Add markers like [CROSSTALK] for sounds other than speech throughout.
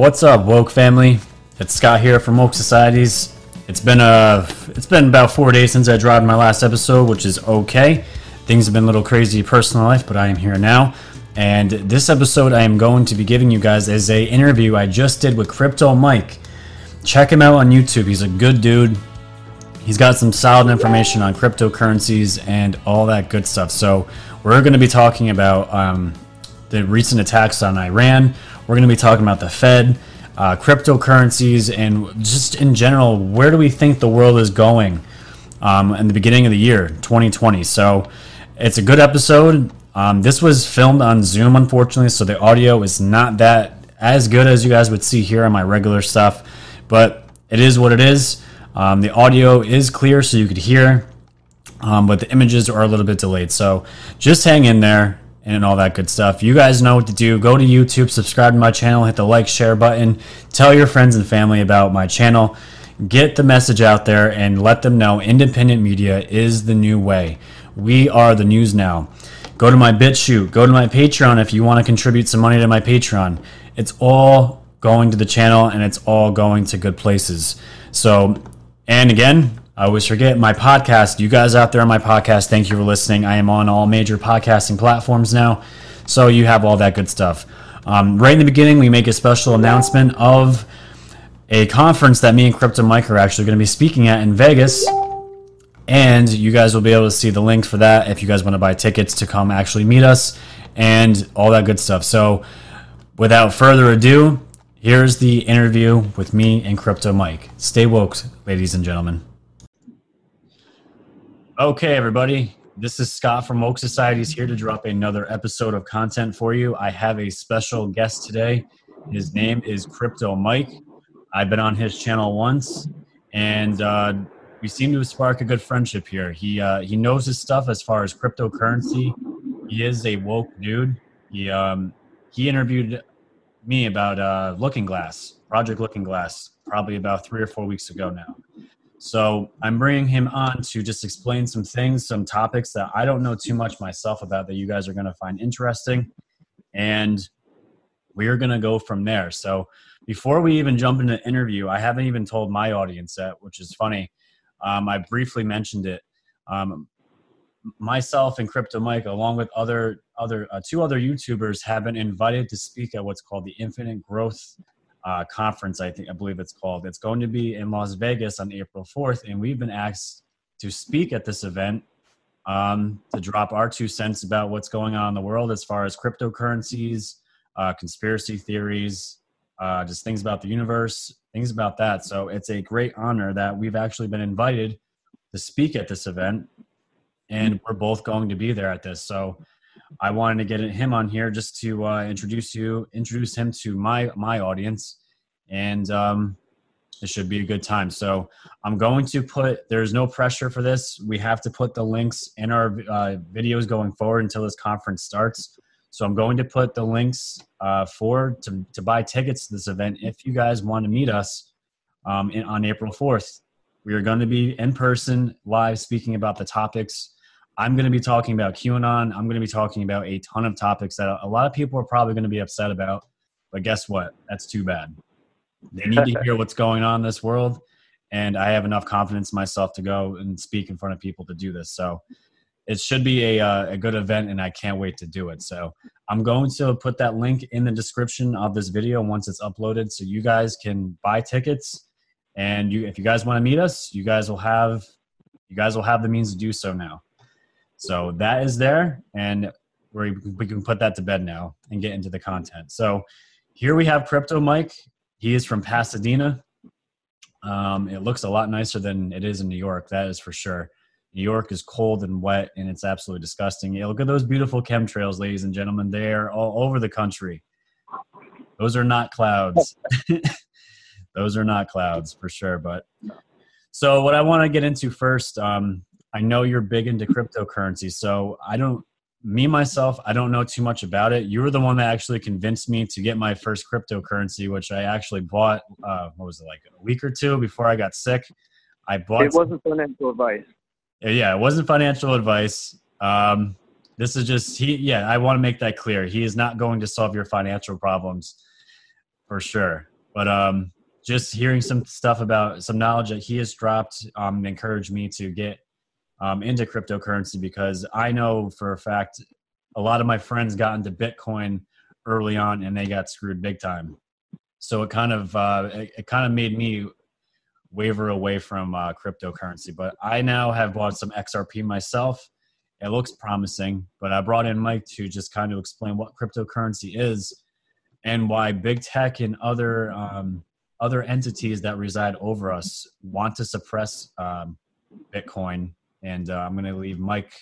What's up, woke family? It's Scott here from Woke Societies. It's been a it's been about four days since I dropped my last episode, which is okay. Things have been a little crazy personal life, but I am here now. And this episode I am going to be giving you guys is a interview I just did with Crypto Mike. Check him out on YouTube. He's a good dude. He's got some solid information on cryptocurrencies and all that good stuff. So we're going to be talking about um, the recent attacks on Iran. We're going to be talking about the Fed, uh, cryptocurrencies, and just in general, where do we think the world is going um, in the beginning of the year, 2020. So it's a good episode. Um, this was filmed on Zoom, unfortunately, so the audio is not that as good as you guys would see here on my regular stuff, but it is what it is. Um, the audio is clear, so you could hear, um, but the images are a little bit delayed. So just hang in there and all that good stuff. You guys know what to do. Go to YouTube, subscribe to my channel, hit the like, share button, tell your friends and family about my channel. Get the message out there and let them know independent media is the new way. We are the news now. Go to my BitChute, go to my Patreon if you want to contribute some money to my Patreon. It's all going to the channel and it's all going to good places. So, and again, I always forget my podcast. You guys out there on my podcast, thank you for listening. I am on all major podcasting platforms now, so you have all that good stuff. Um, right in the beginning, we make a special announcement of a conference that me and Crypto Mike are actually going to be speaking at in Vegas. And you guys will be able to see the link for that if you guys want to buy tickets to come actually meet us and all that good stuff. So, without further ado, here's the interview with me and Crypto Mike. Stay woke, ladies and gentlemen. Okay, everybody. This is Scott from Woke Societies here to drop another episode of content for you. I have a special guest today. His name is Crypto Mike. I've been on his channel once, and uh, we seem to spark a good friendship here. He uh, he knows his stuff as far as cryptocurrency. He is a woke dude. He um, he interviewed me about uh, Looking Glass, Project Looking Glass, probably about three or four weeks ago now. So I'm bringing him on to just explain some things, some topics that I don't know too much myself about that you guys are going to find interesting. And we are going to go from there. So before we even jump into the interview, I haven't even told my audience yet, which is funny. Um, I briefly mentioned it. Um, myself and Crypto Mike, along with other other uh, two other YouTubers, have been invited to speak at what's called the Infinite Growth uh, conference. I think I believe it's called. It's going to be in Las Vegas on April fourth, and we've been asked to speak at this event um, to drop our two cents about what's going on in the world as far as cryptocurrencies, uh, conspiracy theories, uh, just things about the universe, things about that. So it's a great honor that we've actually been invited to speak at this event, and we're both going to be there at this. So I wanted to get him on here just to uh, introduce you, introduce him to my my audience, and um, it should be a good time. So I'm going to put. There's no pressure for this. We have to put the links in our uh, videos going forward until this conference starts. So I'm going to put the links uh, for to to buy tickets to this event if you guys want to meet us um, in, on April 4th. We are going to be in person, live, speaking about the topics I'm going to be talking about QAnon. I'm going to be talking about a ton of topics that a lot of people are probably going to be upset about. But guess what? That's too bad. They need to hear [LAUGHS] what's going on in this world. And I have enough confidence in myself to go and speak in front of people to do this. So it should be a, uh, a good event, and I can't wait to do it. So I'm going to put that link in the description of this video once it's uploaded so you guys can buy tickets. And you, if you guys want to meet us, you guys will have you guys will have the means to do so now. So that is there, and we we can put that to bed now and get into the content. So here we have Crypto Mike. He is from Pasadena. Um, it looks a lot nicer than it is in New York. That is for sure. New York is cold and wet, and it's absolutely disgusting. Yeah, look at those beautiful chemtrails, ladies and gentlemen. They are all over the country. Those are not clouds. [LAUGHS] those are not clouds for sure. But so, what I want to get into first, um, I know you're big into cryptocurrency, so I don't me myself i don't know too much about it. You were the one that actually convinced me to get my first cryptocurrency which i actually bought uh, what was it like a week or two before i got sick. I bought it wasn't some, financial advice. Yeah it wasn't financial advice. Um, this is just he yeah i want to make that clear. He is not going to solve your financial problems for sure. But um, just hearing some stuff about some knowledge that he has dropped um, encouraged me to get um, into cryptocurrency because I know for a fact a lot of my friends got into Bitcoin early on and they got screwed big time. So it kind of uh, it, it kind of made me waver away from uh, cryptocurrency. But I now have bought some XRP myself. It looks promising, but I brought in Mike to just kind of explain what cryptocurrency is and why big tech and other um, other entities that reside over us want to suppress um, Bitcoin. And uh, I'm going to leave Mike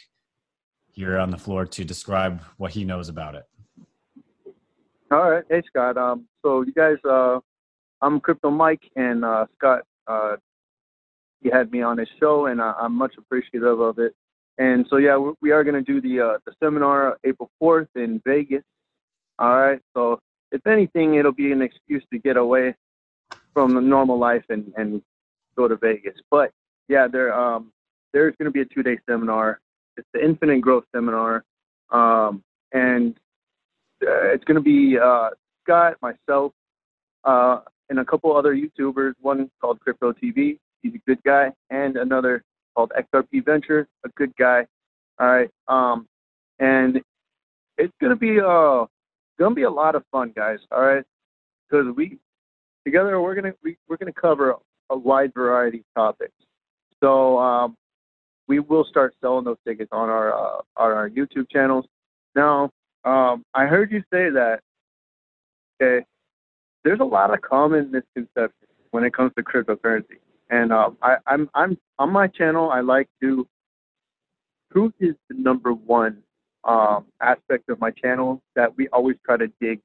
here on the floor to describe what he knows about it. All right. Hey, Scott. Um, so you guys, uh, I'm Crypto Mike, and uh, Scott, uh, he had me on his show, and I, am much appreciative of it. And so, yeah, we are going to do the uh, the seminar April 4th in Vegas. All right. So, if anything, it'll be an excuse to get away from the normal life and, and go to Vegas. But yeah, there um, there's going to be a two day seminar. It's the Infinite Growth Seminar, um, and uh, it's going to be uh, Scott, myself, uh, and a couple other YouTubers. One called Crypto TV. He's a good guy, and another called XRP Venture, a good guy. All right, um, and it's going to be uh going to be a lot of fun, guys. All right, because we together we're gonna we, we're gonna cover a wide variety of topics. So um, we will start selling those tickets on our uh, on our YouTube channels. Now, um, I heard you say that. Okay, there's a lot of common misconceptions when it comes to cryptocurrency, and um, I, I'm I'm on my channel. I like to truth is the number one um, aspect of my channel that we always try to dig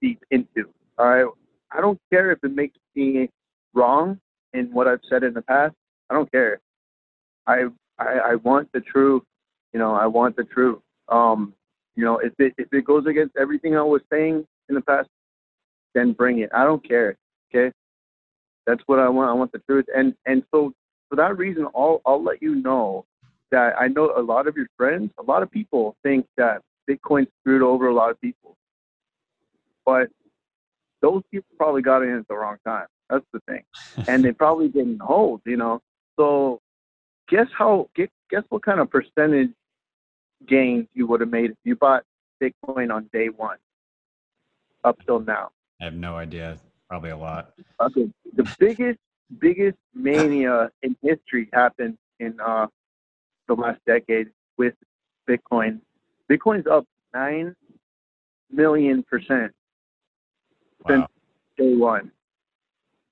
deep into. All right, I don't care if it makes me wrong in what I've said in the past. I don't care. I I, I want the truth. You know, I want the truth. Um, you know, if it if it goes against everything I was saying in the past, then bring it. I don't care. Okay, that's what I want. I want the truth. And and so for that reason, I'll I'll let you know that I know a lot of your friends, a lot of people think that Bitcoin screwed over a lot of people, but those people probably got in at the wrong time. That's the thing, [LAUGHS] and they probably didn't hold. You know, so guess how? Guess what kind of percentage gains you would have made if you bought Bitcoin on day one, up till now. I have no idea. Probably a lot. Okay, the biggest biggest mania in history happened in uh, the last decade with Bitcoin. Bitcoin's up nine million percent since day one.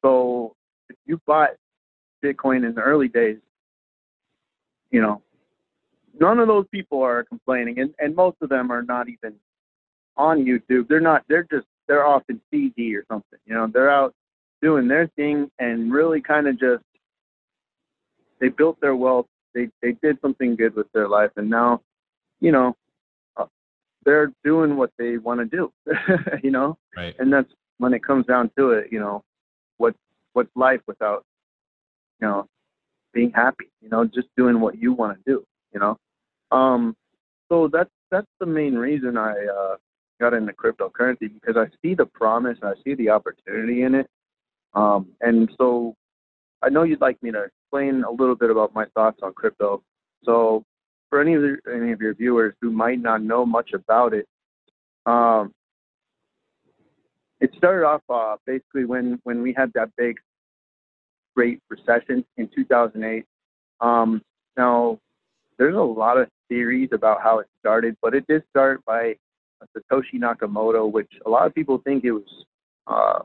So if you bought Bitcoin in the early days, you know, none of those people are complaining, and, and most of them are not even on YouTube. They're not. They're just they're off in CD or something. You know, they're out doing their thing and really kind of just they built their wealth. They they did something good with their life, and now, you know, uh, they're doing what they want to do. [LAUGHS] you know, right. and that's when it comes down to it, you know, what what's life without, you know, being happy, you know, just doing what you want to do, you know. Um, so that's that's the main reason I uh, got into cryptocurrency because I see the promise, and I see the opportunity in it, um, and so I know you'd like me to explain a little bit about my thoughts on crypto. So for any of the, any of your viewers who might not know much about it, um, it started off uh, basically when when we had that big great recession in 2008. Um, now, there's a lot of theories about how it started, but it did start by Satoshi Nakamoto, which a lot of people think it was uh,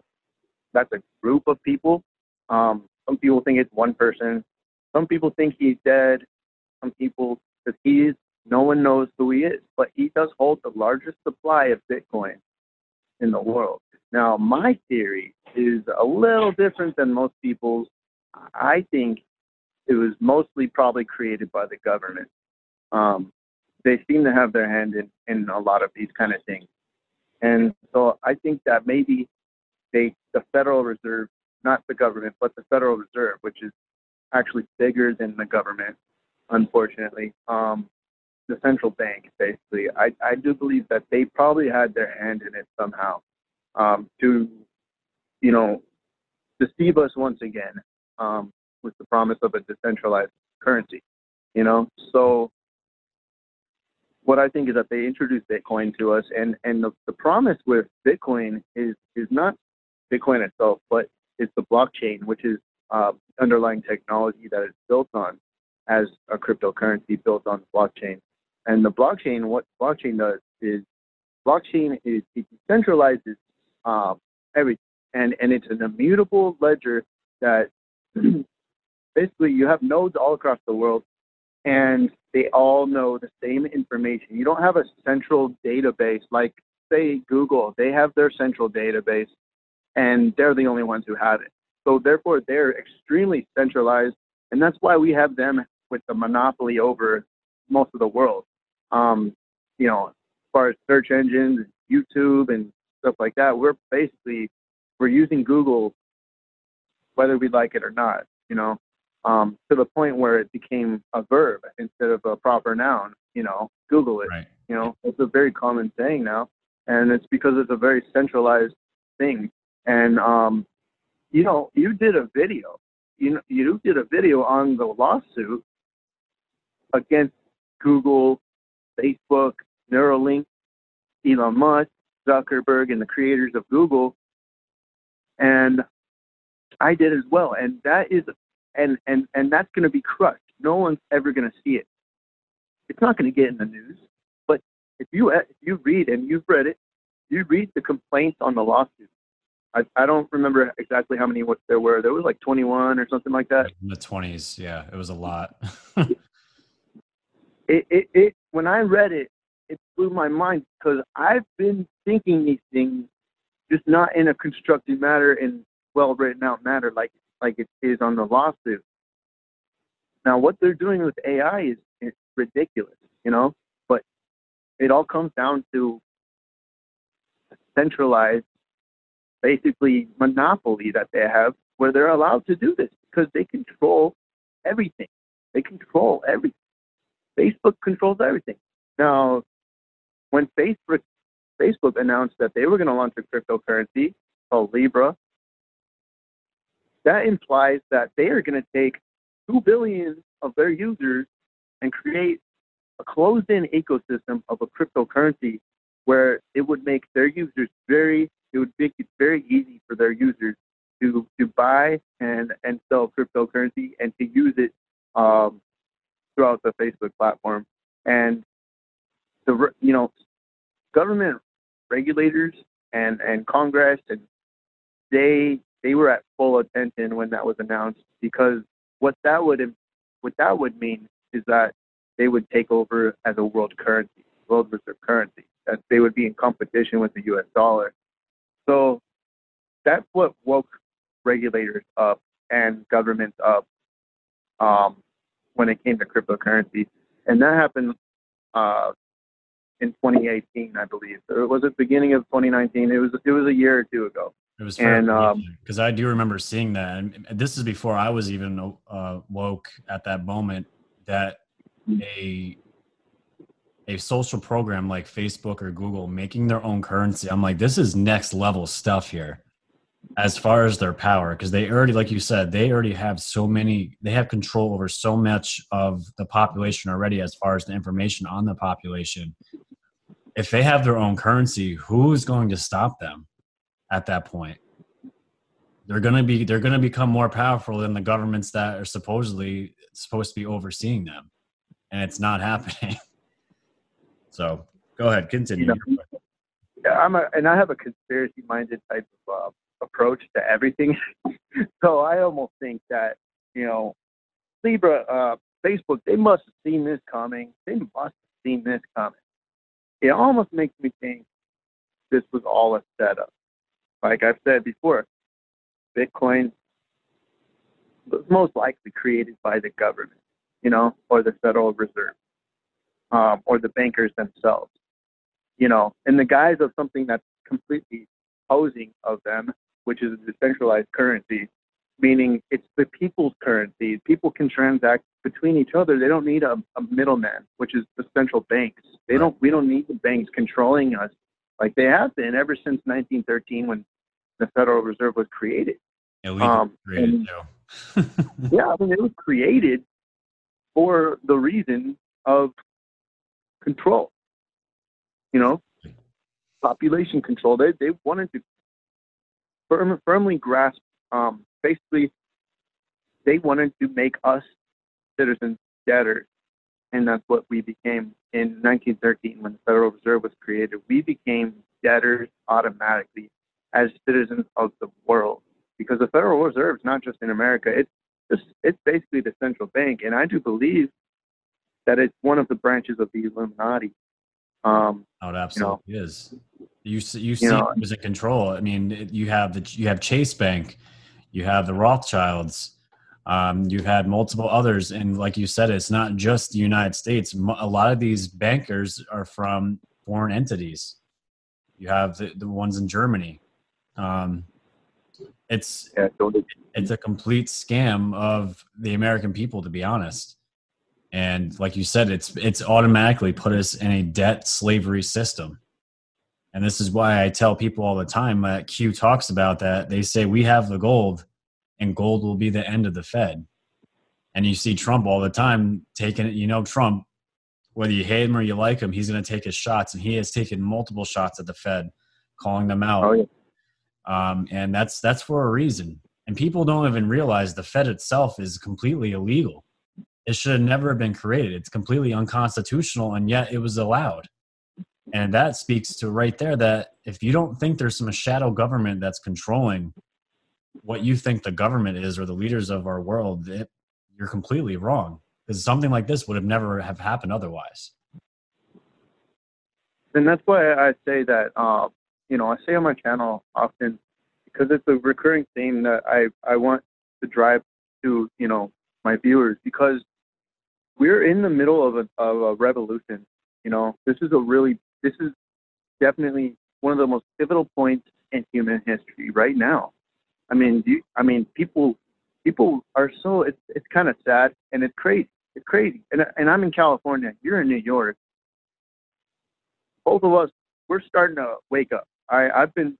that's a group of people. Um, some people think it's one person. Some people think he's dead. Some people, because he is, no one knows who he is, but he does hold the largest supply of Bitcoin in the world. Now, my theory is a little different than most people's. I think it was mostly probably created by the government. Um, they seem to have their hand in, in a lot of these kind of things. And so I think that maybe they, the Federal Reserve, not the government, but the Federal Reserve, which is actually bigger than the government, unfortunately, um, the central bank, basically, I, I do believe that they probably had their hand in it somehow um, to you know, deceive us once again um, with the promise of a decentralized currency. You know, so what I think is that they introduced Bitcoin to us, and and the, the promise with Bitcoin is is not Bitcoin itself, but it's the blockchain, which is uh, underlying technology that it's built on as a cryptocurrency built on the blockchain. And the blockchain, what blockchain does is blockchain is it decentralizes um, everything, and and it's an immutable ledger that [CLEARS THROAT] basically you have nodes all across the world, and they all know the same information. You don't have a central database like say Google. They have their central database, and they're the only ones who have it. So therefore, they're extremely centralized, and that's why we have them with the monopoly over most of the world. Um, you know, as far as search engines, YouTube, and stuff like that, we're basically we're using Google whether we like it or not. You know, um, to the point where it became a verb instead of a proper noun. You know, Google it. Right. You know, it's a very common saying now, and it's because it's a very centralized thing. And um, you know, you did a video. You know, you did a video on the lawsuit against Google, Facebook, Neuralink, Elon Musk, Zuckerberg, and the creators of Google. And I did as well. And that is, and and and that's going to be crushed. No one's ever going to see it. It's not going to get in the news. But if you if you read and you've read it, you read the complaints on the lawsuit. I, I don't remember exactly how many what there were. There was like 21 or something like that. In the 20s, yeah, it was a lot. [LAUGHS] it, it, it when I read it, it blew my mind because I've been thinking these things, just not in a constructive manner and well written out matter like like it is on the lawsuit. Now, what they're doing with AI is, is ridiculous, you know, but it all comes down to centralized, basically monopoly that they have, where they're allowed to do this because they control everything. They control everything. Facebook controls everything. Now, when Facebook Facebook announced that they were going to launch a cryptocurrency called Libra, that implies that they are going to take two billion of their users and create a closed-in ecosystem of a cryptocurrency where it would make their users very it would make it very easy for their users to to buy and and sell cryptocurrency and to use it um, throughout the Facebook platform. And the you know government regulators and and Congress and they they were at full attention when that was announced because what that would what that would mean is that they would take over as a world currency, world reserve currency. That they would be in competition with the U.S. dollar. So that's what woke regulators up and governments up um, when it came to cryptocurrency, and that happened uh, in 2018, I believe. Or was it beginning of 2019? It was it was a year or two ago. It was and because um, I do remember seeing that, and this is before I was even uh, woke at that moment. That a a social program like Facebook or Google making their own currency, I'm like, this is next level stuff here as far as their power because they already like you said they already have so many they have control over so much of the population already as far as the information on the population if they have their own currency who's going to stop them at that point they're going to be they're to become more powerful than the governments that are supposedly supposed to be overseeing them and it's not [LAUGHS] happening so go ahead continue you know, I'm a, and I have a conspiracy minded type of uh, approach to everything. [LAUGHS] so I almost think that, you know, Libra, uh, Facebook, they must have seen this coming. They must have seen this coming. It almost makes me think this was all a setup. Like I've said before, Bitcoin was most likely created by the government, you know, or the Federal Reserve, um, or the bankers themselves, you know, in the guise of something that's completely opposing of them which is a decentralized currency, meaning it's the people's currency. People can transact between each other. They don't need a, a middleman, which is the central banks. They don't. We don't need the banks controlling us like they have been ever since 1913 when the Federal Reserve was created. Um, created and, [LAUGHS] yeah, I mean, it was created for the reason of control. You know, population control. They they wanted to firm, firmly grasp. Um, basically, they wanted to make us citizens debtors, and that's what we became in 1913 when the Federal Reserve was created. We became debtors automatically as citizens of the world because the Federal Reserve is not just in America. It's just it's basically the central bank, and I do believe that it's one of the branches of the Illuminati. Um, oh, it absolutely you know, is. You you see know, who's in control. I mean, you have the you have Chase Bank, you have the Rothschilds, um, you've had multiple others, and like you said, it's not just the United States. A lot of these bankers are from foreign entities. You have the, the ones in Germany. Um, it's yeah, it's a complete scam of the American people, to be honest. And like you said, it's it's automatically put us in a debt slavery system. And this is why I tell people all the time that Q talks about that. They say we have the gold, and gold will be the end of the Fed. And you see Trump all the time taking it. You know, Trump, whether you hate him or you like him, he's going to take his shots, and he has taken multiple shots at the Fed, calling them out. Oh, yeah. Um, and that's that's for a reason. And people don't even realize the Fed itself is completely illegal. It should have never been created. It's completely unconstitutional, and yet it was allowed. And that speaks to right there that if you don't think there's some shadow government that's controlling what you think the government is or the leaders of our world, it, you're completely wrong. Because something like this would have never have happened otherwise. And that's why I say that, uh, you know, I say on my channel often because it's a recurring theme that I, I want to drive to, you know, my viewers because we're in the middle of a, of a revolution. You know, this is a really, this is definitely one of the most pivotal points in human history right now. I mean, you, I mean, people, people are so it's it's kind of sad and it's crazy. It's crazy. And and I'm in California. You're in New York. Both of us, we're starting to wake up. I I've been,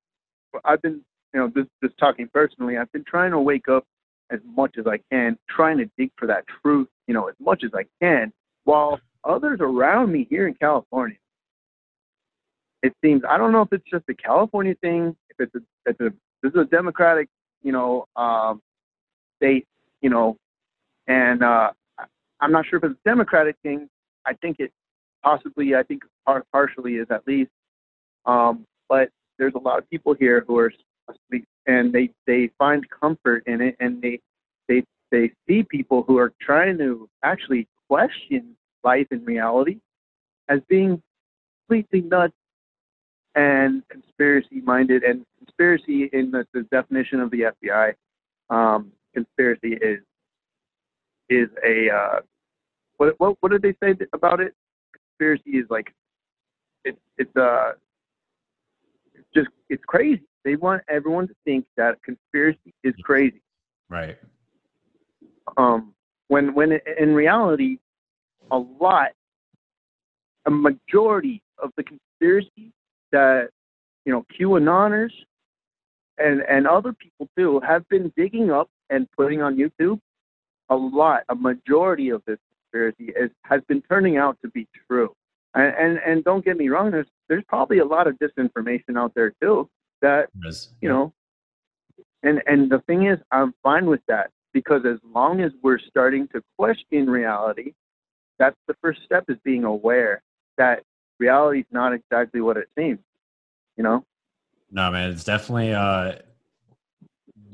I've been, you know, just just talking personally. I've been trying to wake up as much as I can, trying to dig for that truth, you know, as much as I can, while others around me here in California. It seems I don't know if it's just a California thing, if it's a, it's a this is a democratic, you know, um, state, you know, and uh, I'm not sure if it's a democratic thing. I think it possibly, I think par- partially is at least. Um, but there's a lot of people here who are and they they find comfort in it, and they they they see people who are trying to actually question life and reality as being completely nuts and conspiracy minded and conspiracy in the, the definition of the FBI, um, conspiracy is is a uh, what what what did they say about it? Conspiracy is like it's it's uh just it's crazy. They want everyone to think that conspiracy is crazy. Right. Um, when when in reality, a lot, a majority of the conspiracy that you know QAnoners and and other people too have been digging up and putting on YouTube. A lot, a majority of this conspiracy is, has been turning out to be true. And, and and don't get me wrong, there's there's probably a lot of disinformation out there too. That yes. you know, and and the thing is, I'm fine with that because as long as we're starting to question reality, that's the first step is being aware that reality is not exactly what it seems. You know. No, man, it's definitely uh,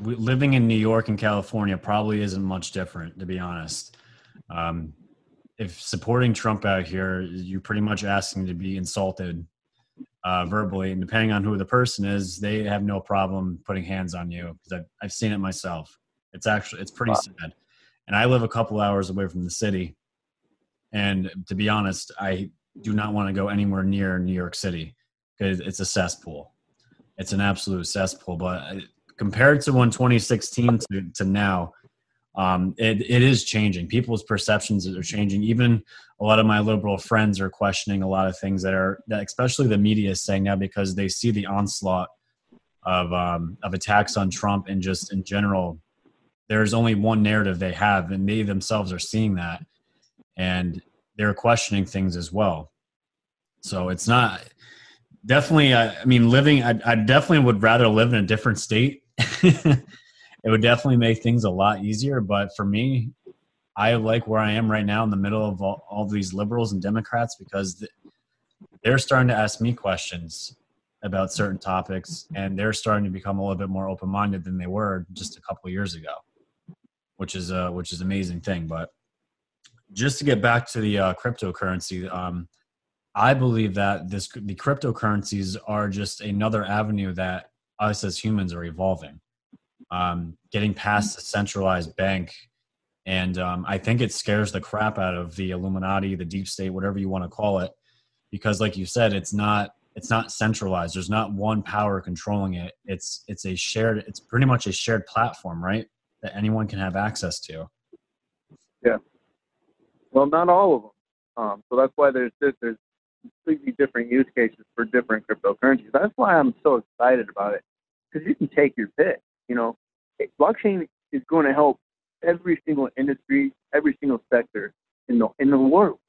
living in New York and California probably isn't much different, to be honest. Um, if supporting Trump out here, you're pretty much asking to be insulted uh, verbally, and depending on who the person is, they have no problem putting hands on you because I've, I've seen it myself. It's actually it's pretty wow. sad, and I live a couple hours away from the city, and to be honest, I do not want to go anywhere near New York City because it's a cesspool. It's an absolute cesspool. But uh, compared to when 2016 to, to now, um, it, it is changing. People's perceptions are changing. Even a lot of my liberal friends are questioning a lot of things that are, that especially the media is saying now because they see the onslaught of um, of attacks on Trump and just in general, there's only one narrative they have, and they themselves are seeing that, and they're questioning things as well. So it's not definitely. I, I mean, living. I, I definitely would rather live in a different state. [LAUGHS] it would definitely make things a lot easier. But for me, I like where I am right now in the middle of all, all these liberals and Democrats because they're starting to ask me questions about certain topics and they're starting to become a little bit more open-minded than they were just a couple years ago which is a which is amazing thing but just to get back to the uh, cryptocurrency um, i believe that this the cryptocurrencies are just another avenue that us as humans are evolving um, getting past the centralized bank and um, I think it scares the crap out of the Illuminati, the deep state, whatever you want to call it, because, like you said, it's not it's not centralized. There's not one power controlling it. It's it's a shared. It's pretty much a shared platform, right? That anyone can have access to. Yeah. Well, not all of them. Um, so that's why there's there's completely different use cases for different cryptocurrencies. That's why I'm so excited about it because you can take your pick. You know, blockchain is going to help every single industry, every single sector in the in the world.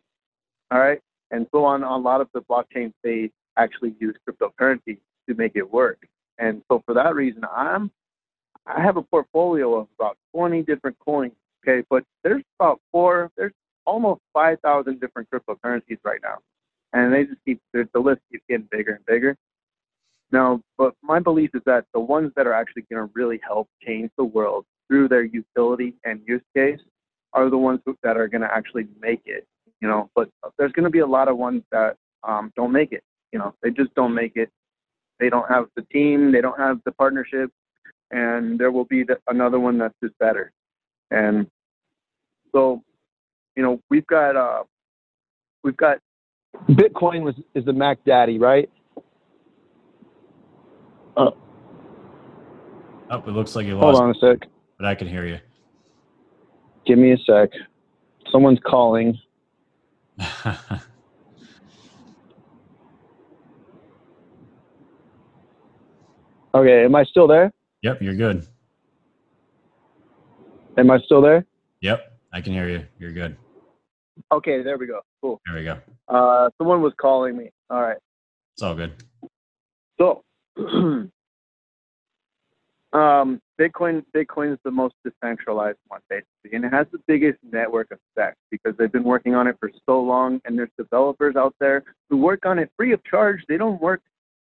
All right, and so on. A lot of the blockchains they actually use cryptocurrency to make it work. And so for that reason, I'm I have a portfolio of about 20 different coins. Okay, but there's about four. There's almost 5,000 different cryptocurrencies right now, and they just keep the list keeps getting bigger and bigger. Now, but my belief is that the ones that are actually going to really help change the world through their utility and use case are the ones that are going to actually make it. You know, but there's going to be a lot of ones that um, don't make it. You know, they just don't make it. They don't have the team. They don't have the partnership, and there will be the, another one that's just better. And so, you know, we've got uh, we've got Bitcoin was is the Mac Daddy, right? Uh, oh, it looks like you lost. Hold on a sec but I can hear you. Give me a sec. Someone's calling. [LAUGHS] okay, am I still there? Yep, you're good. Am I still there? Yep, I can hear you. You're good. Okay, there we go. Cool. There we go. Uh, someone was calling me. All right. It's all good. So, [CLEARS THROAT] Um, Bitcoin Bitcoin is the most decentralized one basically, and it has the biggest network effect because they've been working on it for so long, and there's developers out there who work on it free of charge. They don't work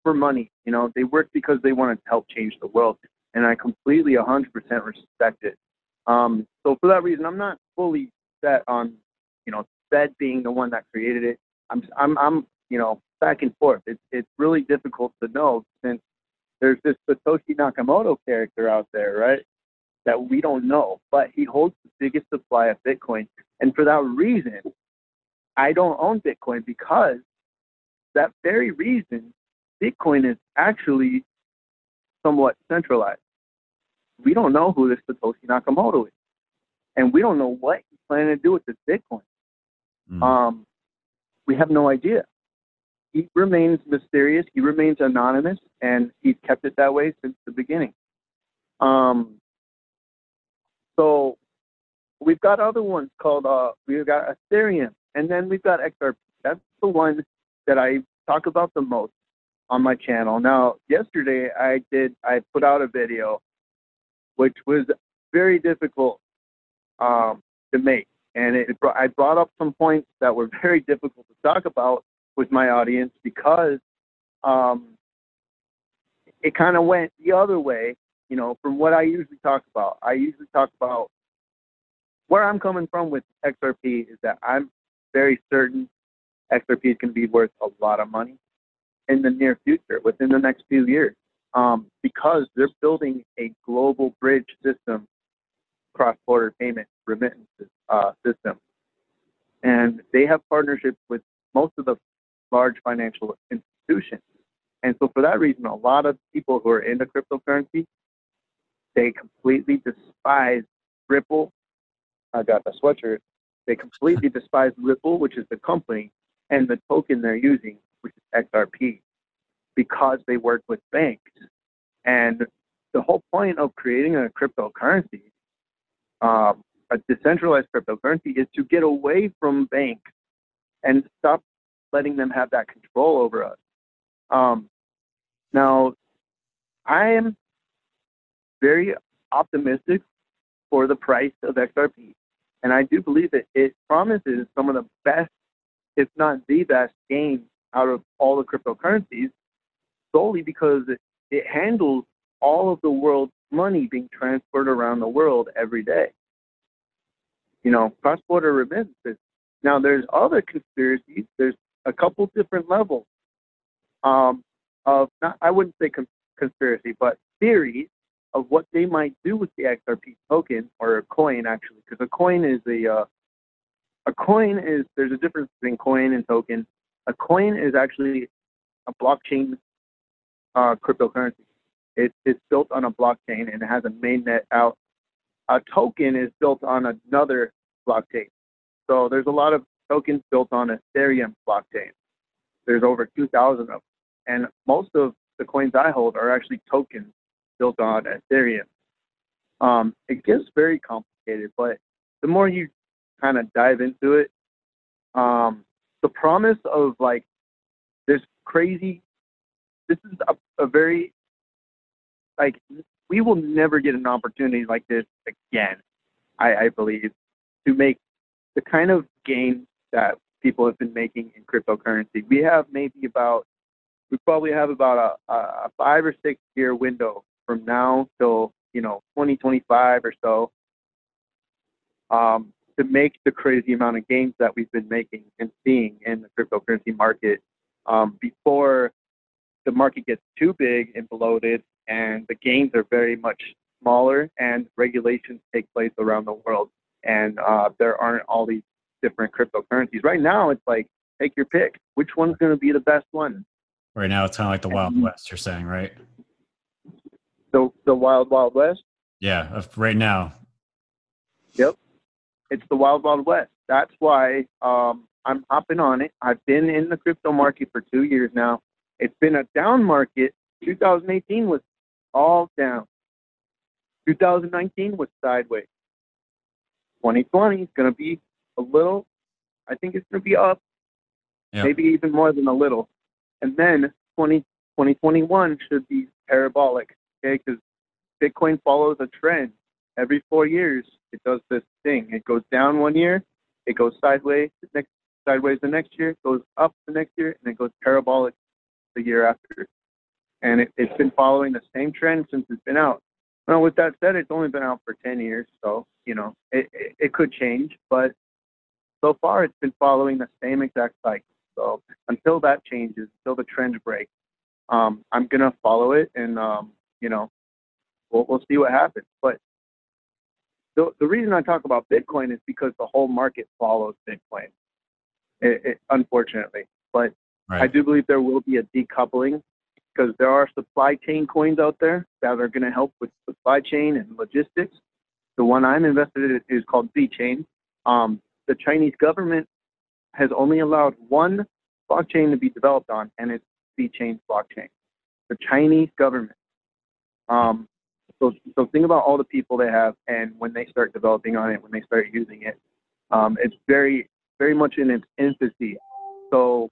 for money, you know. They work because they want to help change the world, and I completely 100% respect it. Um, so for that reason, I'm not fully set on, you know, Fed being the one that created it. I'm I'm I'm you know back and forth. It's it's really difficult to know since there's this Satoshi Nakamoto character out there, right? That we don't know, but he holds the biggest supply of Bitcoin. And for that reason, I don't own Bitcoin because that very reason, Bitcoin is actually somewhat centralized. We don't know who this Satoshi Nakamoto is. And we don't know what he's planning to do with this Bitcoin. Mm. Um, we have no idea he remains mysterious. He remains anonymous, and he's kept it that way since the beginning. Um, so we've got other ones called uh, we've got Ethereum, and then we've got XRP. That's the one that I talk about the most on my channel. Now, yesterday I did I put out a video, which was very difficult um, to make, and it, I brought up some points that were [LAUGHS] very difficult to talk about with my audience because um, it kind of went the other way, you know, from what I usually talk about. I usually talk about where I'm coming from with XRP is that I'm very certain XRP is going to be worth a lot of money in the near future, within the next few years, um, because they're building a global bridge system, cross-border payment remittances uh, system, and they have partnerships with most of the large financial institutions. And so for that reason, a lot of people who are into cryptocurrency, they completely despise Ripple. I got the sweatshirt. They completely [LAUGHS] despise Ripple, which is the company, and the token they're using, which is XRP, because they work with banks. And the whole point of creating a cryptocurrency, um, a decentralized cryptocurrency, is to get away from banks and stop letting them have that control over us. Um, now, I am very optimistic for the price of XRP. And I do believe that it promises some of the best, if not the best, gains out of all the cryptocurrencies solely because it, it handles all of the world's money being transferred around the world every day. You know, cross border remittances. Now, there's other conspiracies. There's a couple different levels um, of, not, I wouldn't say conspiracy, but theories of what they might do with the XRP token or a coin, actually, because a coin is a uh, a coin is there's a difference between coin and token. A coin is actually a blockchain uh, cryptocurrency. It, it's built on a blockchain and it has a mainnet out. A token is built on another blockchain. So there's a lot of tokens built on Ethereum blockchain. There's over 2,000 of them. And most of the coins I hold are actually tokens built on Ethereum. Um, it gets very complicated, but the more you kind of dive into it, um, the promise of like this crazy, this is a, a very, like, we will never get an opportunity like this again, I, I believe, to make the kind of gains that people have been making in cryptocurrency. We have maybe about, we probably have about a, a five or six year window from now till you know 2025 or so um, to make the crazy amount of gains that we've been making and seeing in the cryptocurrency market um, before the market gets too big and bloated and the gains are very much smaller and regulations take place around the world and uh, there aren't all these different cryptocurrencies right now it's like take your pick which one's going to be the best one right now it's kind of like the wild west you're saying right the the wild wild west. Yeah, right now. Yep, it's the wild wild west. That's why um, I'm hopping on it. I've been in the crypto market for two years now. It's been a down market. 2018 was all down. 2019 was sideways. 2020 is going to be a little. I think it's going to be up, yep. maybe even more than a little. And then 20, 2021 should be parabolic okay? Because Bitcoin follows a trend. Every four years, it does this thing. It goes down one year, it goes sideways the next sideways the next year, goes up the next year, and it goes parabolic the year after. And it, has been following the same trend since it's been out. Now, with that said, it's only been out for 10 years, so you know it, it, it could change, but so far it's been following the same exact cycle. So until that changes, until the trend breaks, um, I'm gonna follow it and um, you know, we'll, we'll see what happens. But the, the reason I talk about Bitcoin is because the whole market follows Bitcoin, it, it, unfortunately. But right. I do believe there will be a decoupling because there are supply chain coins out there that are going to help with supply chain and logistics. The one I'm invested in is called VeChain. Um, the Chinese government has only allowed one blockchain to be developed on, and it's VeChain blockchain. The Chinese government. Um, so, so think about all the people they have, and when they start developing on it, when they start using it, um, it's very, very much in its infancy. So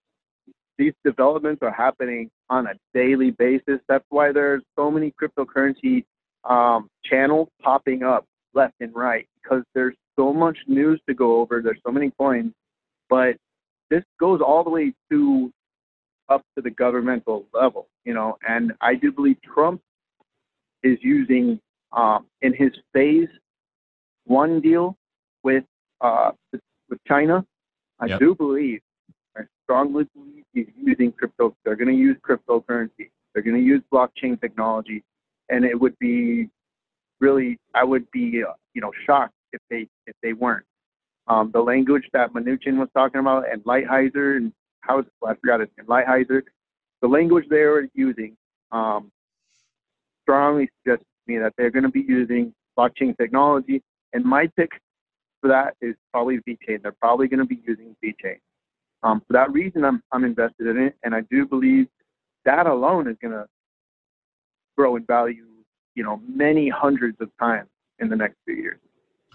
these developments are happening on a daily basis. That's why there's so many cryptocurrency um, channels popping up left and right because there's so much news to go over. There's so many coins, but this goes all the way to up to the governmental level, you know. And I do believe Trump is using um, in his phase one deal with uh, with China. I yep. do believe, I strongly believe he's using crypto. They're going to use cryptocurrency. They're going to use blockchain technology, and it would be really, I would be, uh, you know, shocked if they if they weren't. Um, the language that Mnuchin was talking about and Lighthizer and how well, I forgot his name, Lighthizer, the language they were using um, strongly suggest to me that they're going to be using blockchain technology. And my pick for that is probably VeChain. They're probably going to be using VeChain. Um, for that reason, I'm, I'm invested in it. And I do believe that alone is going to grow in value, you know, many hundreds of times in the next few years.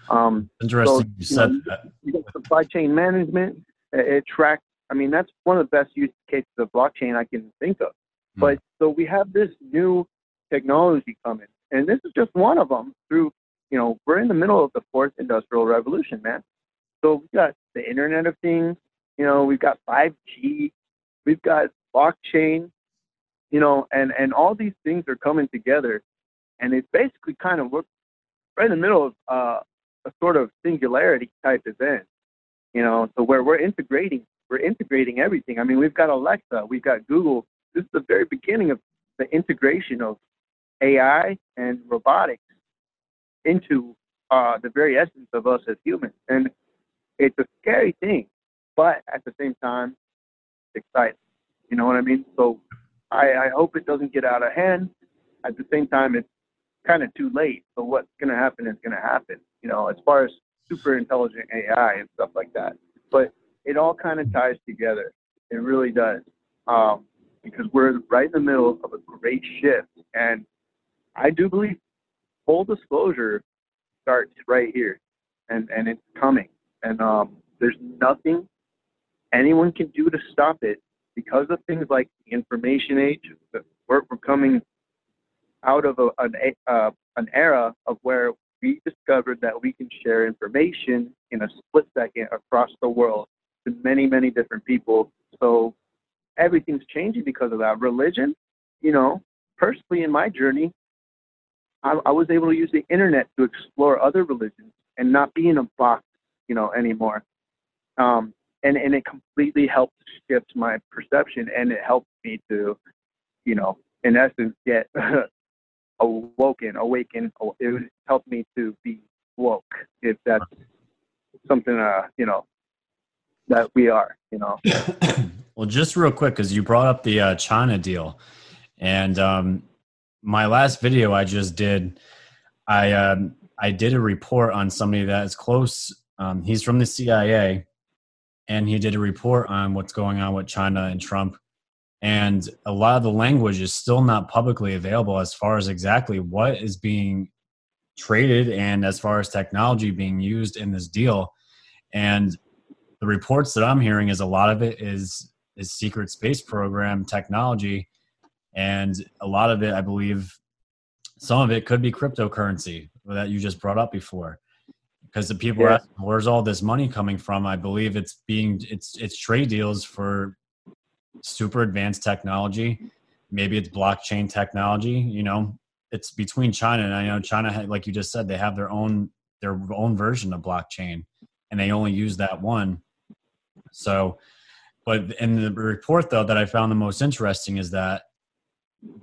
Um, Interesting. So, you, know, that. You got supply chain management. It, it tracks. I mean, that's one of the best use cases of blockchain I can think of. Hmm. But so we have this new technology coming, and this is just one of them. Through, you know, we're in the middle of the fourth industrial revolution, man. So we've got the Internet of Things. You know, we've got 5G. We've got blockchain. You know, and and all these things are coming together, and it's basically kind of we're right in the middle of uh, a sort of singularity type event. You know, so where we're integrating, we're integrating everything. I mean, we've got Alexa, we've got Google. This is the very beginning of the integration of AI and robotics into uh, the very essence of us as humans. And it's a scary thing, but at the same time, exciting. You know what I mean? So I, I hope it doesn't get out of hand. At the same time, it's kind of too late. But what's going to happen is going to happen. You know, as far as super intelligent AI and stuff like that. But it all kind of ties together. It really does. Um, because we're right in the middle of a great shift. And I do believe full disclosure starts right here and, and it's coming. And um, there's nothing anyone can do to stop it because of things like the information age. We're, we're coming out of a, an, uh, an era of where we discovered that we can share information in a split second across the world to many, many different people. So everything's changing because of that. Religion, you know, personally in my journey, I, I was able to use the internet to explore other religions and not be in a box, you know, anymore. Um, and and it completely helped shift my perception, and it helped me to, you know, in essence, get [LAUGHS] awoken, awaken. It helped me to be woke, if that's something, uh, you know, that we are, you know. [COUGHS] well, just real quick, because you brought up the uh, China deal, and um, my last video I just did, I um, I did a report on somebody that is close. Um, he's from the CIA, and he did a report on what's going on with China and Trump. And a lot of the language is still not publicly available as far as exactly what is being traded and as far as technology being used in this deal. And the reports that I'm hearing is a lot of it is is secret space program technology, and a lot of it, I believe, some of it could be cryptocurrency that you just brought up before. Because the people yeah. are asking, where's all this money coming from? I believe it's being it's it's trade deals for super advanced technology. Maybe it's blockchain technology. You know, it's between China and I know China, like you just said, they have their own their own version of blockchain, and they only use that one. So, but in the report though that I found the most interesting is that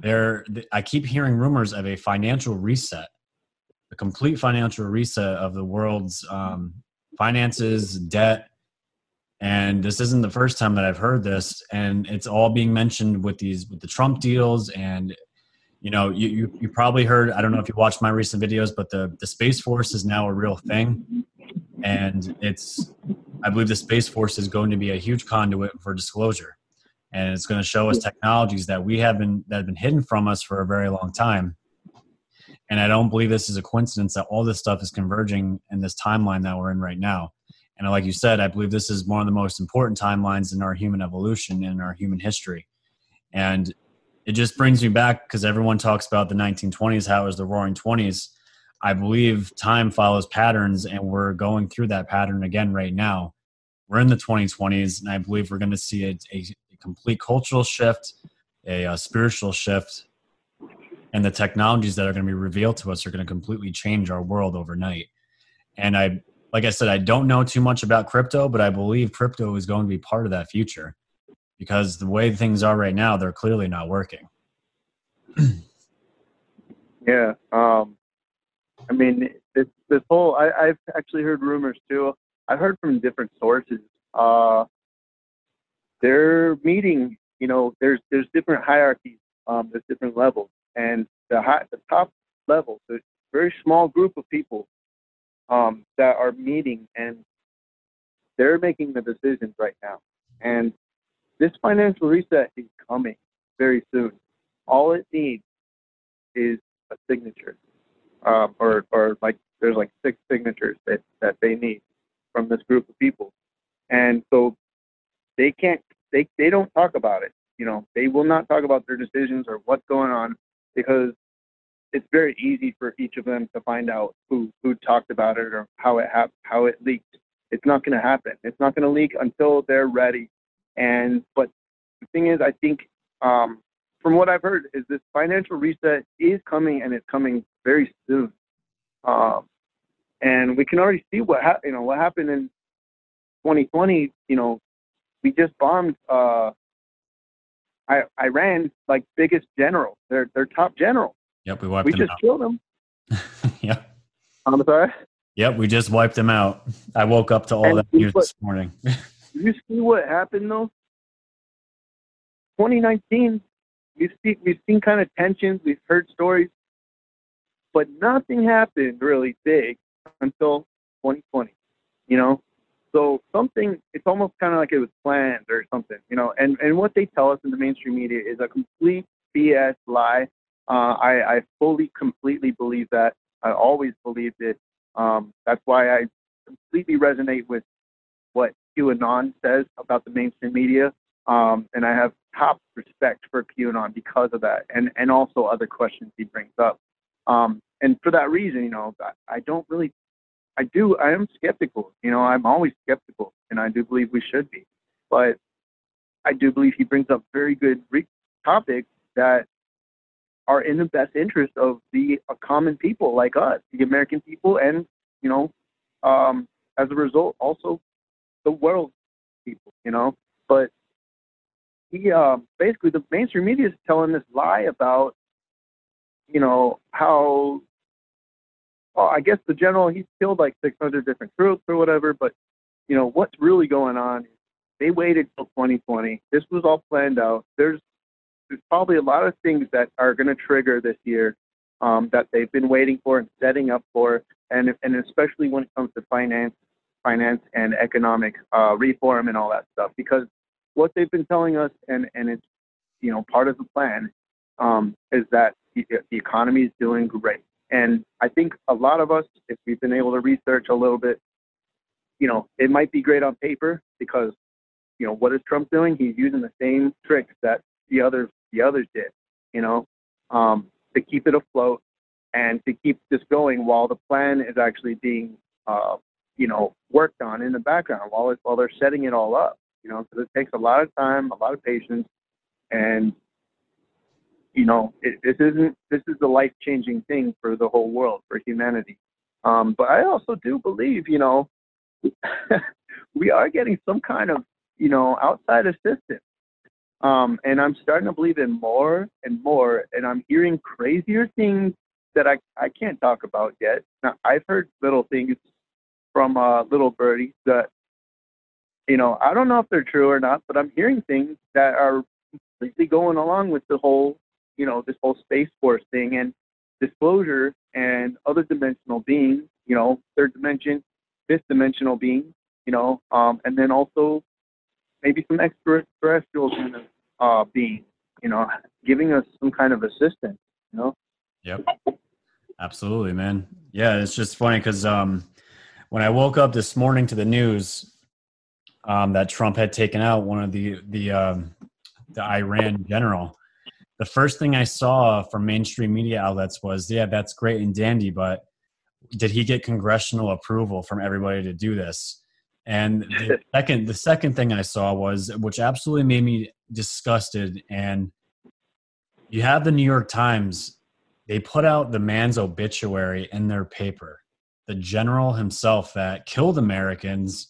there I keep hearing rumors of a financial reset, a complete financial reset of the world's um, finances, debt, and this isn't the first time that I've heard this. And it's all being mentioned with these with the Trump deals. And you know you, you, you probably heard i don't know if you watched my recent videos but the the space force is now a real thing. And it's i believe the space force is going to be a huge conduit for disclosure. And it's going to show us technologies that we have been that have been hidden from us for a very long time. And i don't believe this is a coincidence that all this stuff is converging in this timeline that we're in right now and like you said i believe this is one of the most important timelines in our human evolution in our human history and it just brings me back because everyone talks about the 1920s, how it was the roaring 20s. I believe time follows patterns, and we're going through that pattern again right now. We're in the 2020s, and I believe we're going to see a, a, a complete cultural shift, a, a spiritual shift, and the technologies that are going to be revealed to us are going to completely change our world overnight. And I, like I said, I don't know too much about crypto, but I believe crypto is going to be part of that future because the way things are right now, they're clearly not working. [CLEARS THROAT] yeah. Um, I mean, this, this whole, I, I've actually heard rumors too. I've heard from different sources. Uh, they're meeting, you know, there's, there's different hierarchies, um, there's different levels and the high, the top level, the very small group of people, um, that are meeting and they're making the decisions right now. And this financial reset is coming very soon. All it needs is a signature, um, or or like there's like six signatures that that they need from this group of people, and so they can't they they don't talk about it. You know, they will not talk about their decisions or what's going on because it's very easy for each of them to find out who who talked about it or how it hap- how it leaked. It's not going to happen. It's not going to leak until they're ready. And but the thing is, I think um, from what I've heard, is this financial reset is coming and it's coming very soon. Um, and we can already see what ha- you know what happened in 2020. You know, we just bombed uh, I- Iran, like biggest general, their their top general. Yep, we wiped We them just out. killed him. [LAUGHS] yep. I'm sorry. Yep, we just wiped them out. I woke up to all And that news what- this morning. [LAUGHS] you see what happened though? 2019, we've seen, we've seen kind of tensions, we've heard stories, but nothing happened really big until 2020, you know? So something, it's almost kind of like it was planned or something, you know? And, and what they tell us in the mainstream media is a complete BS lie. Uh, I, I fully, completely believe that. I always believed it. Um, that's why I completely resonate with what QAnon says about the mainstream media. Um, and I have top respect for QAnon because of that, and, and also other questions he brings up. Um, and for that reason, you know, I, I don't really, I do, I am skeptical. You know, I'm always skeptical, and I do believe we should be. But I do believe he brings up very good re- topics that are in the best interest of the uh, common people like us, the American people, and you know, um, as a result, also the world people, you know. But he uh, basically the mainstream media is telling this lie about, you know, how. Well, I guess the general he's killed like 600 different troops or whatever, but you know what's really going on? They waited till 2020. This was all planned out. There's there's probably a lot of things that are going to trigger this year um, that they've been waiting for and setting up for, and and especially when it comes to finance, finance and economic uh, reform and all that stuff. Because what they've been telling us, and and it's you know part of the plan, um, is that the, the economy is doing great. And I think a lot of us, if we've been able to research a little bit, you know, it might be great on paper because, you know, what is Trump doing? He's using the same tricks that the others the others did, you know, um, to keep it afloat and to keep this going while the plan is actually being, uh, you know, worked on in the background while while they're setting it all up. You know, because it takes a lot of time, a lot of patience, and you know, it, this isn't this is the life changing thing for the whole world for humanity. Um, but I also do believe, you know, [LAUGHS] we are getting some kind of you know outside assistance um, and I'm starting to believe in more and more, and I'm hearing crazier things that I, I can't talk about yet. Now, I've heard little things from uh, little birdies that, you know, I don't know if they're true or not, but I'm hearing things that are completely going along with the whole, you know, this whole Space Force thing and disclosure and other dimensional beings, you know, third dimension, fifth dimensional beings, you know, um, and then also maybe some extraterrestrial kind of uh, beings, you know, giving us some kind of assistance, you know. Yep. Absolutely, man. Yeah, it's just funny because um, when I woke up this morning to the news um, that Trump had taken out one of the the um, the Iran general, the first thing I saw from mainstream media outlets was, "Yeah, that's great and dandy, but did he get congressional approval from everybody to do this?" And the [LAUGHS] second, the second thing I saw was, which absolutely made me disgusted, and you have the New York Times they put out the man's obituary in their paper. The general himself that killed Americans,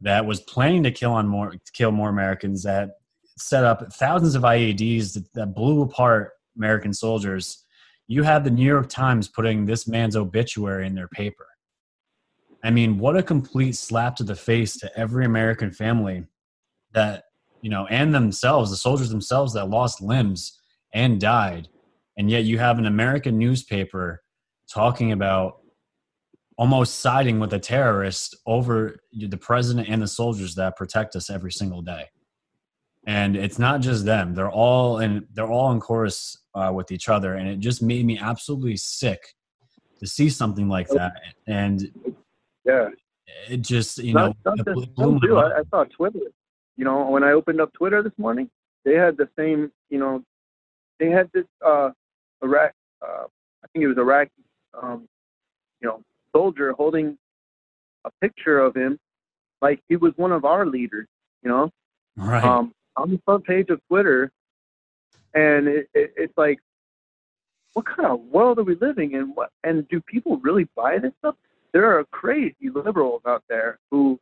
that was planning to kill on more kill more Americans, that set up thousands of IEDs that, that blew apart American soldiers. You have the New York Times putting this man's obituary in their paper. I mean, what a complete slap to the face to every American family that, you know, and themselves, the soldiers themselves that lost limbs and died. And yet you have an American newspaper talking about almost siding with a terrorist over the president and the soldiers that protect us every single day. and it's not just them. They're all and they're all in chorus uh, with each other. And it just made me absolutely sick to see something like that. And Yeah. it just you know Not, just blew them my too. mind. I, I saw Twitter. You know, when I opened up Twitter this morning, they had the same. You know, they had this uh, Iraq. Uh, I think it was Iraqi. Um, you know, soldier holding a picture of him, like he was one of our leaders. You know, right um, on the front page of Twitter, and it, it, it's like, what kind of world are we living in? What and do people really buy this stuff? There are crazy liberals out there who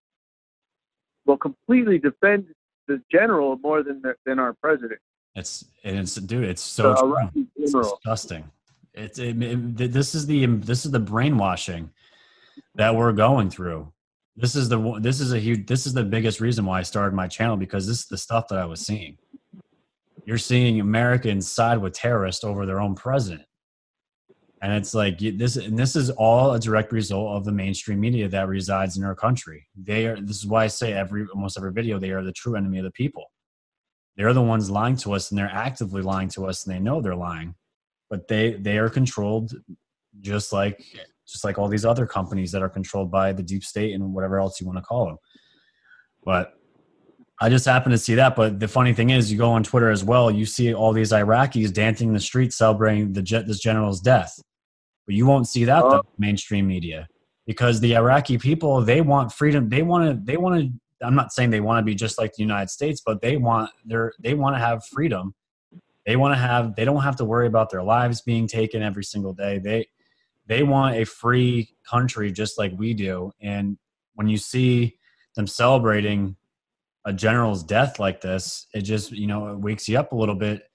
will completely defend the general more than the, than our president. it's it's dude it's so the It's disgusting. It's it, it- this is the this is the brainwashing that we're going through. This is the this is a huge this is the biggest reason why I started my channel because this is the stuff that I was seeing. You're seeing Americans side with terrorists over their own president, and it's like this and this is all a direct result of the mainstream media that resides in our country. They are this is why I say every almost every video they are the true enemy of the people. They're the ones lying to us, and they're actively lying to us, and they know they're lying but they they are controlled just like just like all these other companies that are controlled by the deep state and whatever else you want to call them but i just happened to see that but the funny thing is you go on twitter as well you see all these iraqis dancing in the streets celebrating the this general's death but you won't see that Oh. mainstream media. Because the iraqi people they want freedom. They want to they want to i'm not saying they want to be just like the united states but they want their they want to have freedom. They want to have they don't have to worry about their lives being taken every single day. They they want a free country just like we do. And when you see them celebrating a general's death like this it just you know it wakes you up a little bit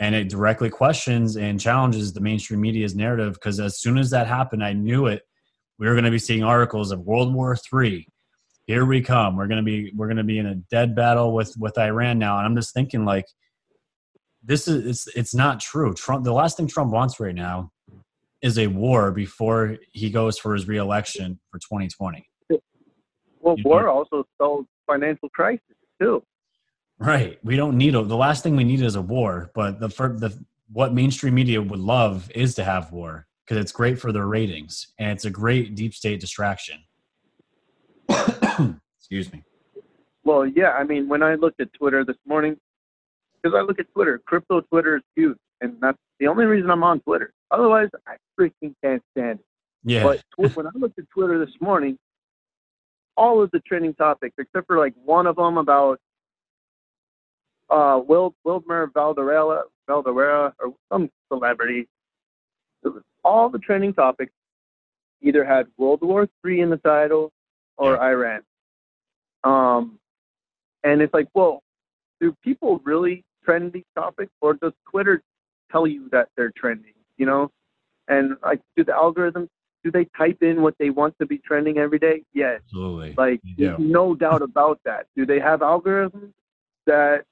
and it directly questions and challenges the mainstream media's narrative because as soon as that happened i knew it we were going to be seeing articles of world war III. here we come we're going to be we're going to be in a dead battle with with iran now and i'm just thinking like this is it's it's not true. Trump the last thing Trump wants right now is a war before he goes for his reelection for 2020. Well, You war also spells financial crisis too. Right. We don't need a, the last thing we need is a war, but the fir- the what mainstream media would love is to have war because it's great for their ratings and it's a great deep state distraction. [COUGHS] Excuse me. Well, yeah. I mean, when I looked at Twitter this morning, because I look at Twitter, crypto Twitter is huge, and that's the only reason I'm on Twitter. Otherwise, I freaking can't stand it. Yeah. But tw- when I looked at Twitter this morning, all of the trending topics, except for like one of them about uh, Wil- Wilmer Valderrama, Valderrama or some celebrity, all the trending topics either had World War Three in the title or Yeah. Iran. Um, and it's like, well, do people really trend these topics, or does Twitter tell you that they're trending? You know, and like, do the algorithms do they type in what they want to be trending every day? Yes. Absolutely. Like, do. no doubt about that. Do they have algorithms that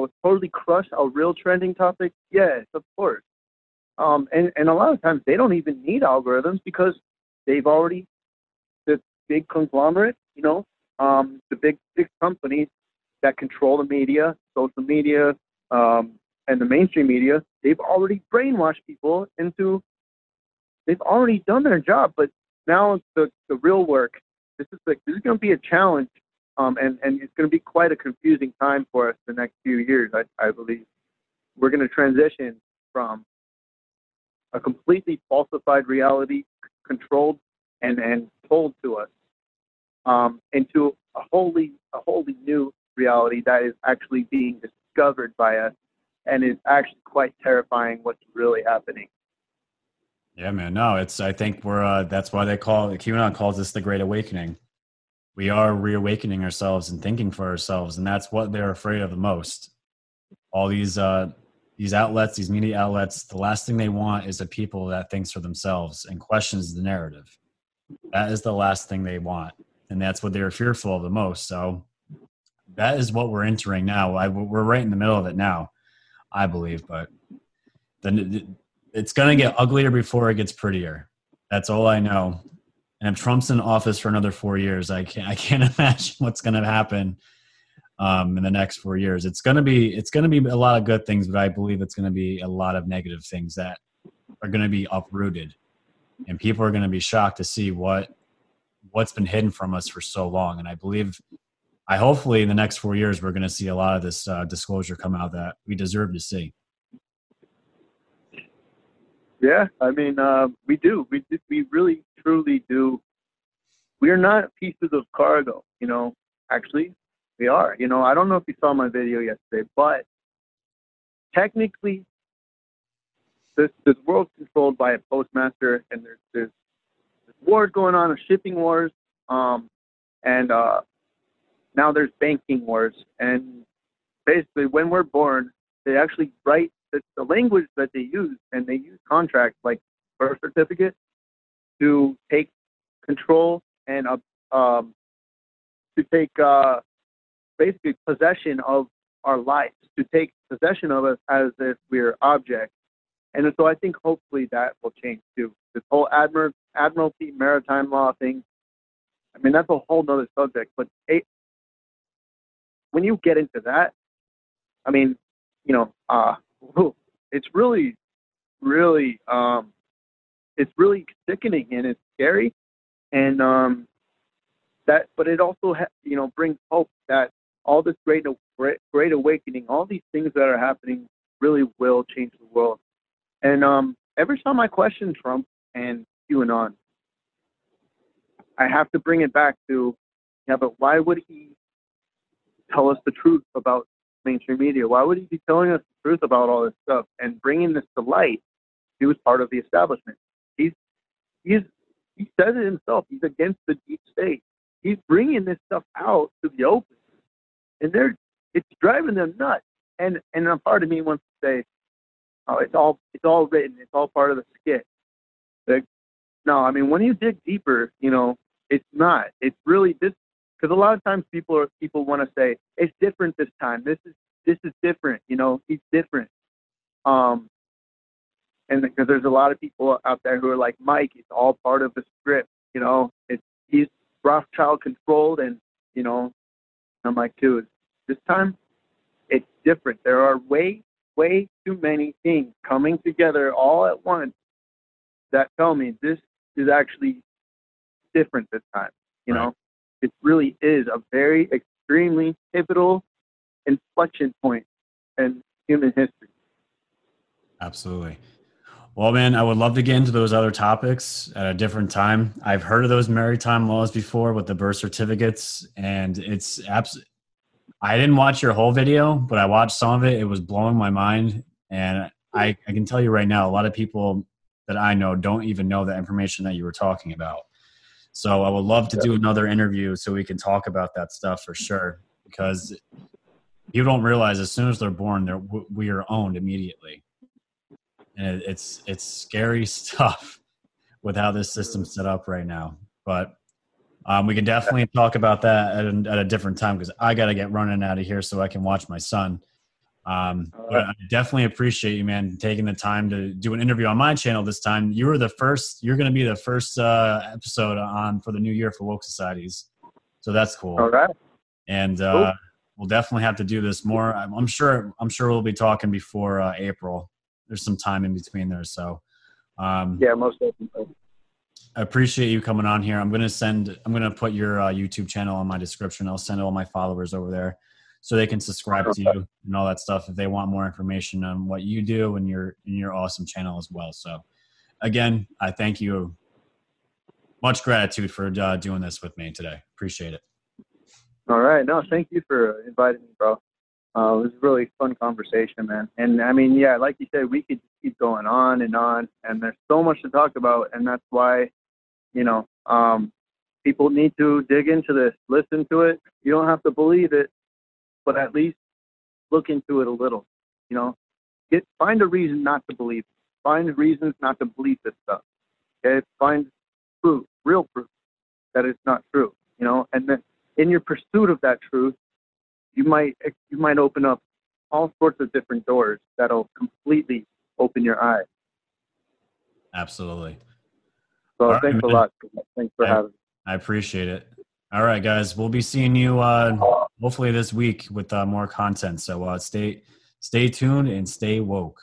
will totally crush a real trending topic? Yes, of course. Um, and, and a lot of times they don't even need algorithms because they've already, the big conglomerate, you know, um, the big, big companies that control the media, social media, um, and the mainstream media, they've already brainwashed people into, they've already done their job. But now the, the real work this is like this is going to be a challenge, um, and and it's going to be quite a confusing time for us the next few years. I, I believe we're going to transition from a completely falsified reality, controlled and and told to us, um, into a wholly a wholly new reality that is actually being discovered by us, and is actually quite terrifying. What's really happening? Yeah, man. No, it's. I think we're. Uh, that's why they call QAnon calls this the Great Awakening. We are reawakening ourselves and thinking for ourselves, and that's what they're afraid of the most. All these uh, these outlets, these media outlets, the last thing they want is a people that thinks for themselves and questions the narrative. That is the last thing they want, and that's what they're fearful of the most. So that is what we're entering now. I, we're right in the middle of it now, I believe. But then it's going to get uglier before it gets prettier. That's all I know. And if Trump's in office for another four years, I can't I can't [LAUGHS] imagine what's going to happen um, in the next four years. It's going to be it's going to be a lot of good things, but I believe it's going to be a lot of negative things that are going to be uprooted, and people are going to be shocked to see what what's been hidden from us for so long. And I believe, I hopefully in the next four years we're going to see a lot of this uh, disclosure come out that we deserve to see. Yeah, I mean, uh, we do. We we really truly do. We are not pieces of cargo, you know. Actually, we are. You know, I don't know if you saw my video yesterday, but technically, this this world's controlled by a postmaster, and there's there's, there's wars going on, shipping wars, um, and uh, now there's banking wars. And basically, when we're born, they actually write the, the language that they use, and they use contracts like birth certificate to take control and uh, um, to take uh, basically possession of our lives, to take possession of us as if we're objects. And so I think hopefully that will change too. This whole Admir- Admiralty maritime law thing, I mean, that's a whole other subject. But when you get into that, I mean, you know, uh, it's really, really, um, it's really sickening and it's scary. And um, that, but it also, ha- you know, brings hope that all this great, great, great awakening, all these things that are happening really will change the world. And um, every time I question Trump and QAnon, I have to bring it back to, yeah, but why would he tell us the truth about mainstream media? Why would he be telling us the truth about all this stuff and bringing this to light? He was part of the establishment. He's he's he says it himself. He's against the deep state. He's bringing this stuff out to the open and they're it's driving them nuts. And and a part of me wants to say, oh, it's all it's all written, it's all part of the skit. Like, no, I mean when you dig deeper, you know, it's not. It's really this because a lot of times people are people want to say it's different this time. This is this is different. You know, he's different. Um, and because there's a lot of people out there who are like Mike, it's all part of the script. You know, it's he's Rothschild controlled, and you know, I'm like, dude, this time it's different. There are way, way too many things coming together all at once that tell me this is actually different this time. You right. know, it really is a very extremely pivotal inflection point in human history. Absolutely. Well, man, I would love to get into those other topics at a different time. I've heard of those maritime laws before with the birth certificates, and it's absolutely. I didn't watch your whole video, but I watched some of it. It was blowing my mind, and I, I can tell you right now, a lot of people that I know don't even know the information that you were talking about. So I would love to do another interview so we can talk about that stuff for sure. Because you don't realize as soon as they're born, they're we are owned immediately and it's it's scary [LAUGHS] stuff with how this system's set up right now. But um, we can definitely talk about that at a, at a different time because I got to get running out of here so I can watch my son. Um, but I definitely appreciate you, man, taking the time to do an interview on my channel this time. You were the first. You're going to be the first uh, episode on for the new year for woke societies, so that's cool. All right. And uh, cool. we'll definitely have to do this more. I'm, I'm sure. I'm sure we'll be talking before uh, April there's some time in between there. So, um, yeah, most definitely. I appreciate you coming on here. I'm gonna send. I'm gonna put your uh, YouTube channel in my description. I'll send all my followers over there so they can subscribe to you and all that stuff if they want more information on what you do and your and your awesome channel as well. So, again, I thank you. Much gratitude for uh, doing this with me today. Appreciate it. All right. No, thank you for inviting me, bro. Uh, it was a really fun conversation, man. And I mean, yeah, like you said, we could keep going on and on, and there's so much to talk about, and that's why, you know, um, people need to dig into this, listen to it. You don't have to believe it, but at least look into it a little. You know, get find a reason not to believe. Find reasons not to believe this stuff. Okay, find proof, real proof that it's not true. You know, and then in your pursuit of that truth, you might you might open up all sorts of different doors that'll completely open your eyes. Absolutely. So all thanks right, a lot. Thanks for I, having me. I appreciate it. All right, guys. We'll be seeing you uh, hopefully this week with uh, more content. So uh, stay stay tuned and stay woke.